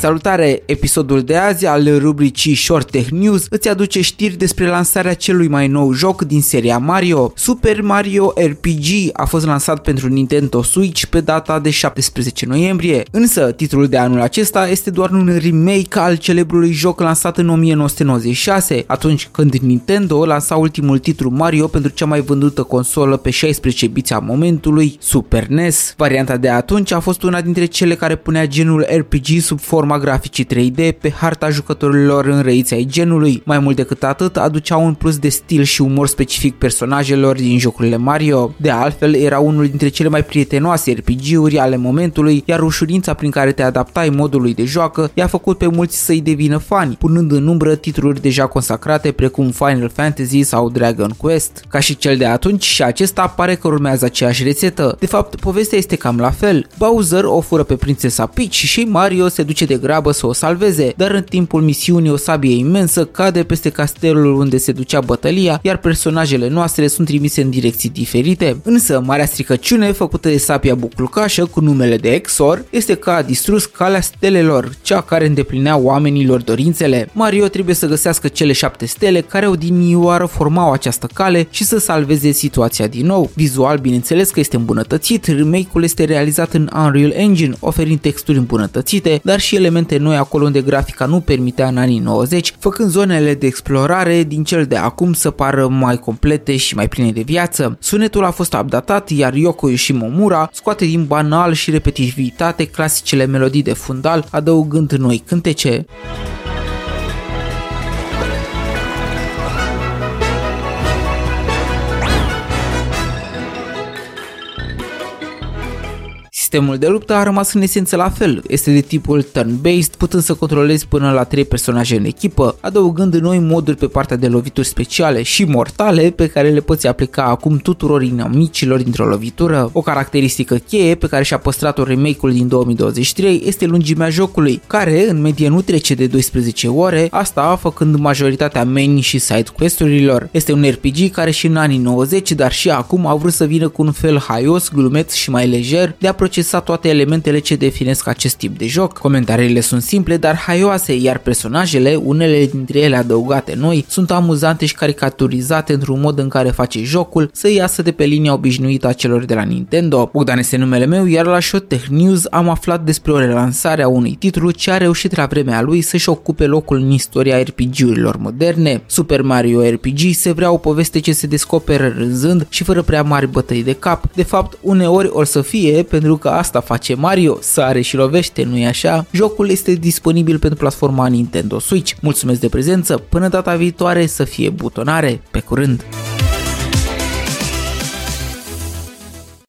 Salutare! Episodul de azi al rubricii Short Tech News îți aduce știri despre lansarea celui mai nou joc din seria Mario. Super Mario RPG a fost lansat pentru Nintendo Switch pe data de 17 noiembrie, însă titlul de anul acesta este doar un remake al celebrului joc lansat în 1996, atunci când Nintendo lansa ultimul titlu Mario pentru cea mai vândută consolă pe 16 biți a momentului, Super NES. Varianta de atunci a fost una dintre cele care punea genul RPG sub forma graficii 3D pe harta jucătorilor înrăiți ai genului. Mai mult decât atât, aducea un plus de stil și umor specific personajelor din jocurile Mario. De altfel, era unul dintre cele mai prietenoase RPG-uri ale momentului, iar ușurința prin care te adaptai modului de joacă i-a făcut pe mulți să-i devină fani, punând în umbră titluri deja consacrate precum Final Fantasy sau Dragon Quest. Ca și cel de atunci și acesta pare că urmează aceeași rețetă. De fapt, povestea este cam la fel. Bowser o fură pe prințesa Peach și Mario se duce de grabă să o salveze, dar în timpul misiunii o sabie imensă cade peste castelul unde se ducea bătălia, iar personajele noastre sunt trimise în direcții diferite. Însă, marea stricăciune făcută de sabia buclucașă cu numele de Exor este că a distrus calea stelelor, cea care îndeplinea oamenilor dorințele. Mario trebuie să găsească cele șapte stele care odinioară formau această cale și să salveze situația din nou. Vizual, bineînțeles că este îmbunătățit, remake-ul este realizat în Unreal Engine, oferind texturi îmbunătățite, dar și elemente noi acolo unde grafica nu permitea în anii 90, făcând zonele de explorare din cel de acum să pară mai complete și mai pline de viață. Sunetul a fost updatat, iar Yoko Yoshimomura scoate din banal și repetitivitate clasicele melodii de fundal, adăugând noi cântece. Sistemul de luptă a rămas în esență la fel, este de tipul turn-based, putând să controlezi până la 3 personaje în echipă, adăugând noi moduri pe partea de lovituri speciale și mortale pe care le poți aplica acum tuturor inamicilor dintr-o lovitură. O caracteristică cheie pe care și-a păstrat-o remake-ul din 2023 este lungimea jocului, care în medie nu trece de 12 ore, asta făcând majoritatea main și side quest-urilor. Este un RPG care și în anii 90, dar și acum a vrut să vină cu un fel haios, glumeț și mai lejer de a procesa procesat toate elementele ce definesc acest tip de joc. Comentariile sunt simple, dar haioase, iar personajele, unele dintre ele adăugate noi, sunt amuzante și caricaturizate într-un mod în care face jocul să iasă de pe linia obișnuită a celor de la Nintendo. Bogdan este numele meu, iar la Shot Tech News am aflat despre o relansare a unui titlu ce a reușit la vremea lui să-și ocupe locul în istoria RPG-urilor moderne. Super Mario RPG se vrea o poveste ce se descoperă rânzând și fără prea mari bătăi de cap. De fapt, uneori or să fie pentru că că asta face Mario, sare și lovește, nu-i așa? Jocul este disponibil pentru platforma Nintendo Switch. Mulțumesc de prezență, până data viitoare să fie butonare, pe curând!